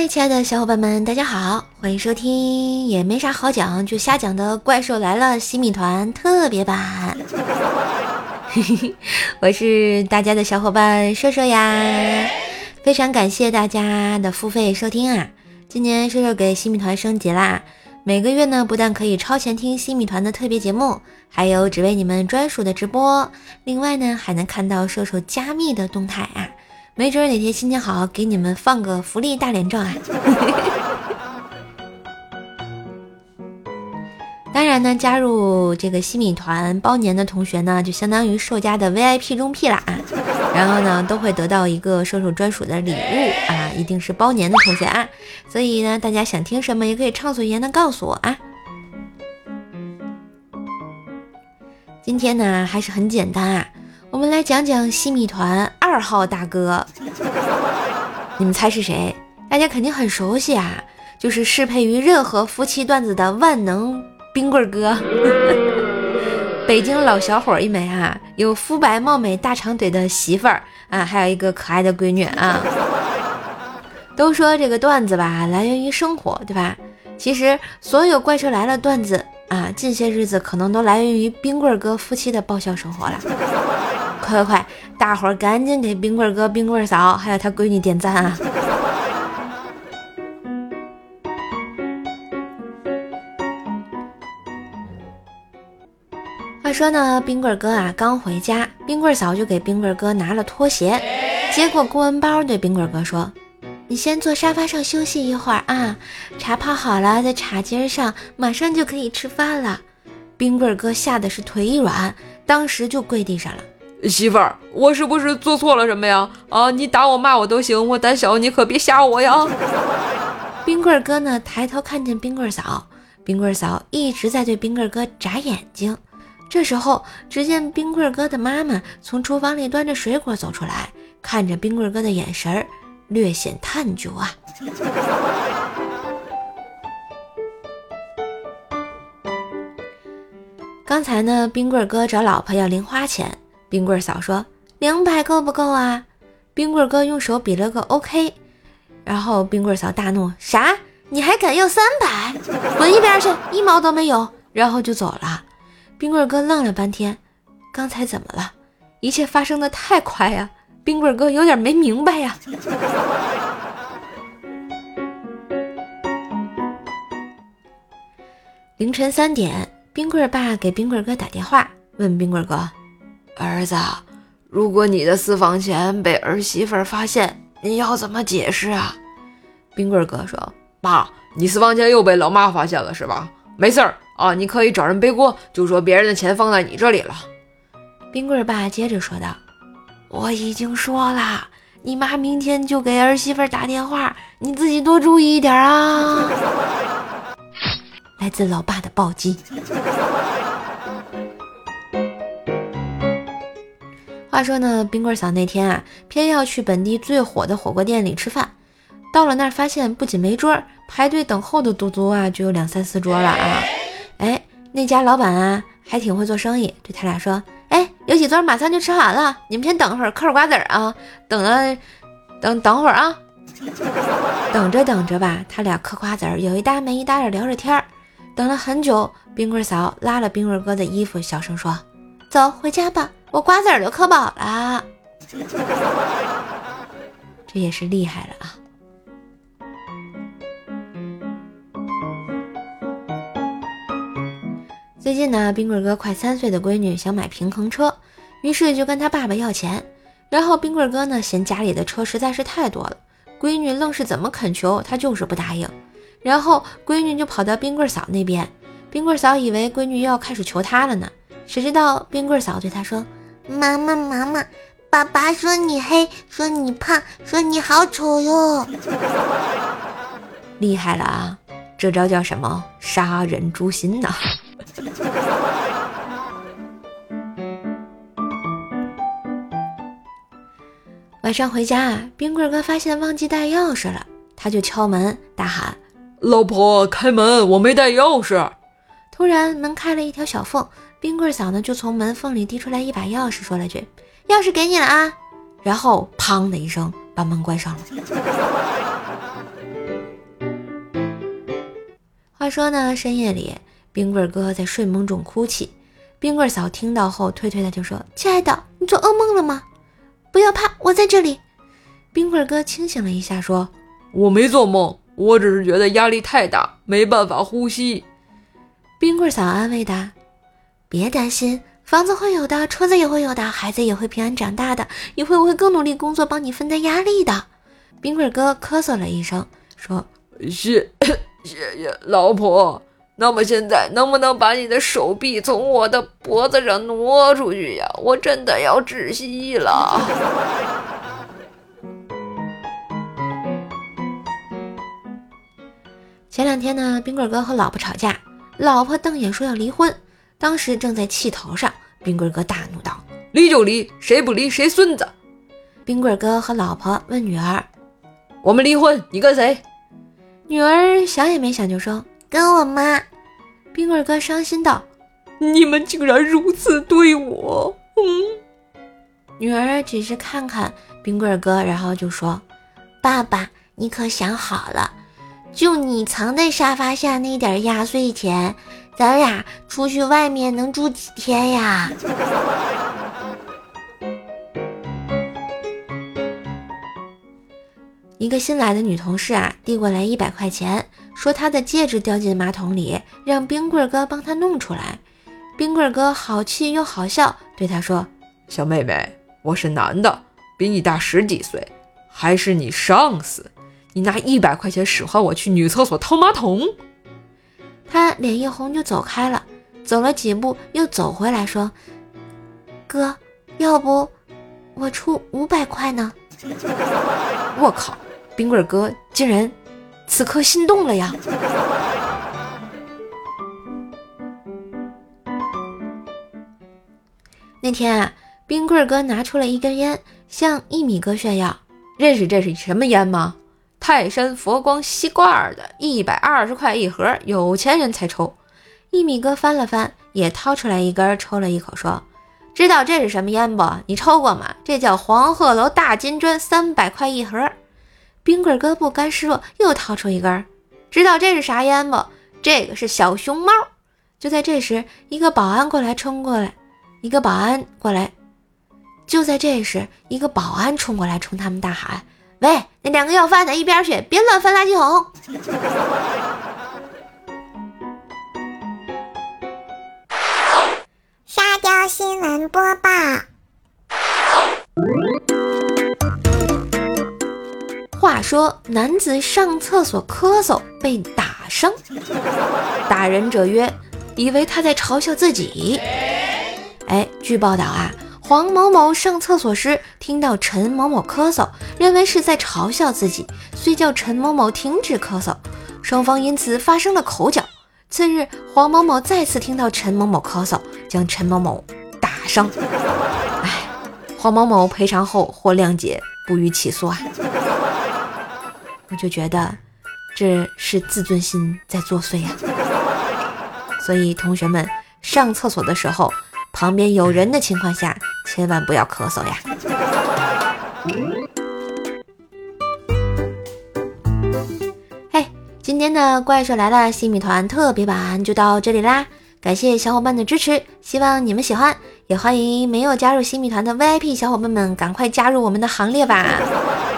嗨，亲爱的小伙伴们，大家好，欢迎收听也没啥好讲就瞎讲的《怪兽来了》新米团特别版。我是大家的小伙伴瘦瘦呀，非常感谢大家的付费收听啊！今年瘦瘦给新米团升级啦，每个月呢不但可以超前听新米团的特别节目，还有只为你们专属的直播，另外呢还能看到瘦瘦加密的动态啊！没准哪天心情好，给你们放个福利大脸照啊！当然呢，加入这个西米团包年的同学呢，就相当于兽家的 VIP 中 P 啦。然后呢，都会得到一个兽兽专属的礼物啊，一定是包年的同学啊。所以呢，大家想听什么也可以畅所欲言的告诉我啊。今天呢，还是很简单啊。我们来讲讲西米团二号大哥，你们猜是谁？大家肯定很熟悉啊，就是适配于任何夫妻段子的万能冰棍哥。北京老小伙一枚啊，有肤白貌美大长腿的媳妇儿啊，还有一个可爱的闺女啊。都说这个段子吧，来源于生活，对吧？其实所有怪兽来了段子啊，近些日子可能都来源于冰棍哥夫妻的爆笑生活了。快快快！大伙儿赶紧给冰棍哥、冰棍嫂还有他闺女点赞啊！话说呢，冰棍哥啊刚回家，冰棍嫂就给冰棍哥拿了拖鞋，接过公文包，对冰棍哥说：“你先坐沙发上休息一会儿啊，茶泡好了，在茶几上，马上就可以吃饭了。”冰棍哥吓得是腿一软，当时就跪地上了。媳妇儿，我是不是做错了什么呀？啊，你打我骂我都行，我胆小，你可别吓我呀！冰棍哥呢，抬头看见冰棍嫂，冰棍嫂一直在对冰棍哥眨眼睛。这时候，只见冰棍哥的妈妈从厨房里端着水果走出来，看着冰棍哥的眼神儿略显探究啊。刚才呢，冰棍哥找老婆要零花钱。冰棍嫂说：“两百够不够啊？”冰棍哥用手比了个 OK，然后冰棍嫂大怒：“啥？你还敢要三百？滚一边去，一毛都没有！”然后就走了。冰棍哥愣了半天，刚才怎么了？一切发生的太快呀！冰棍哥有点没明白呀。凌晨三点，冰棍爸给冰棍哥打电话，问冰棍哥。儿子，如果你的私房钱被儿媳妇发现，你要怎么解释啊？冰棍哥说：“妈，你私房钱又被老妈发现了是吧？没事儿啊，你可以找人背锅，就说别人的钱放在你这里了。”冰棍爸接着说道：“我已经说了，你妈明天就给儿媳妇打电话，你自己多注意一点啊。” 来自老爸的暴击。话说呢，冰棍嫂那天啊，偏要去本地最火的火锅店里吃饭。到了那儿，发现不仅没桌，排队等候的足足啊，就有两三四桌了啊。哎，那家老板啊，还挺会做生意，对他俩说：“哎，有几桌马上就吃完了，你们先等会儿，嗑会瓜子儿啊。等了，等等会儿啊。等着等着吧，他俩嗑瓜子儿，有一搭没一搭的聊着天儿。等了很久，冰棍嫂拉了冰棍哥的衣服，小声说：“走，回家吧。”我瓜子儿都嗑饱了，这也是厉害了啊！最近呢，冰棍哥快三岁的闺女想买平衡车，于是就跟他爸爸要钱。然后冰棍哥呢嫌家里的车实在是太多了，闺女愣是怎么恳求他就是不答应。然后闺女就跑到冰棍嫂那边，冰棍嫂以为闺女又要开始求他了呢，谁知道冰棍嫂对他说。妈妈，妈妈，爸爸说你黑，说你胖，说你好丑哟！厉害了啊！这招叫什么？杀人诛心呐！晚上回家，冰棍哥发现忘记带钥匙了，他就敲门，大喊：“老婆，开门，我没带钥匙。”突然，门开了一条小缝。冰棍嫂呢，就从门缝里递出来一把钥匙，说了句：“钥匙给你了啊！”然后砰的一声把门关上了。话说呢，深夜里，冰棍哥在睡梦中哭泣。冰棍嫂听到后，推推他就说：“亲爱的，你做噩梦了吗？不要怕，我在这里。”冰棍哥清醒了一下，说：“我没做梦，我只是觉得压力太大，没办法呼吸。”冰棍嫂安慰他：“别担心，房子会有的，车子也会有的，孩子也会平安长大的。一会我会更努力工作，帮你分担压力的。”冰棍哥咳嗽了一声，说：“谢谢谢老婆。”那么现在能不能把你的手臂从我的脖子上挪出去呀？我真的要窒息了。前两天呢，冰棍哥和老婆吵架，老婆瞪眼说要离婚。当时正在气头上，冰棍哥大怒道：“离就离，谁不离谁孙子！”冰棍哥和老婆问女儿：“我们离婚，你跟谁？”女儿想也没想就说。跟我妈，冰棍哥伤心道：“你们竟然如此对我！”嗯，女儿只是看看冰棍哥，然后就说：“爸爸，你可想好了？就你藏在沙发下那点压岁钱，咱俩出去外面能住几天呀？”一个新来的女同事啊，递过来一百块钱，说她的戒指掉进马桶里，让冰棍哥帮她弄出来。冰棍哥好气又好笑，对她说：“小妹妹，我是男的，比你大十几岁，还是你上司，你拿一百块钱使唤我去女厕所掏马桶。”他脸一红就走开了，走了几步又走回来，说：“哥，要不我出五百块呢？”我靠！冰棍哥竟然此刻心动了呀！那天啊，冰棍哥拿出了一根烟，向一米哥炫耀：“认识这是什么烟吗？泰山佛光吸罐的，一百二十块一盒，有钱人才抽。”一米哥翻了翻，也掏出来一根，抽了一口，说：“知道这是什么烟不？你抽过吗？这叫黄鹤楼大金砖，三百块一盒。”冰棍哥不甘示弱，又掏出一根，知道这是啥烟不？这个是小熊猫。就在这时，一个保安过来冲过来，一个保安过来。就在这时，一个保安冲过来，冲他们大喊：“喂，那两个要饭的，一边去，别乱翻垃圾桶！”沙雕新闻播报。话说，男子上厕所咳嗽被打伤，打人者曰，以为他在嘲笑自己。哎，据报道啊，黄某某上厕所时听到陈某某咳嗽，认为是在嘲笑自己，遂叫陈某某停止咳嗽，双方因此发生了口角。次日，黄某某再次听到陈某某咳嗽，将陈某某打伤。哎，黄某某赔偿后获谅解，不予起诉啊。我就觉得这是自尊心在作祟呀，所以同学们上厕所的时候，旁边有人的情况下，千万不要咳嗽呀。嘿，今天的怪兽来了新米团特别版就到这里啦，感谢小伙伴的支持，希望你们喜欢，也欢迎没有加入新米团的 VIP 小伙伴们赶快加入我们的行列吧。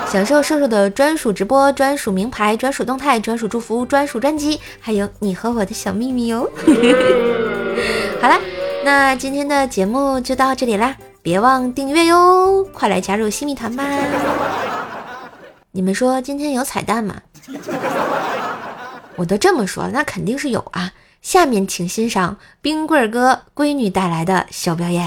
享受瘦瘦的专属直播、专属名牌、专属动态、专属祝福、专属专辑，还有你和我的小秘密哟。好啦，那今天的节目就到这里啦，别忘订阅哟，快来加入新密团吧！你们说今天有彩蛋吗？我都这么说了，那肯定是有啊。下面请欣赏冰棍哥闺女带来的小表演。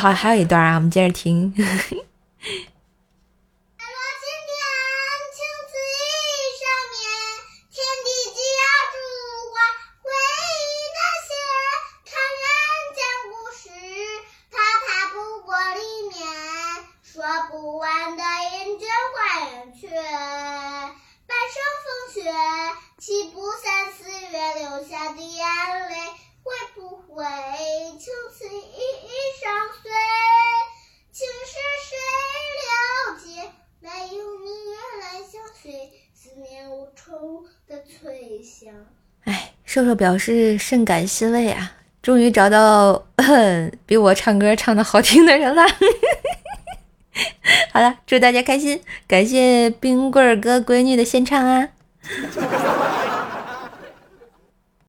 好，还有一段啊，我们接着听。哎，瘦瘦表示甚感欣慰啊，终于找到 比我唱歌唱的好听的人了。好了，祝大家开心，感谢冰棍儿哥闺女的献唱啊。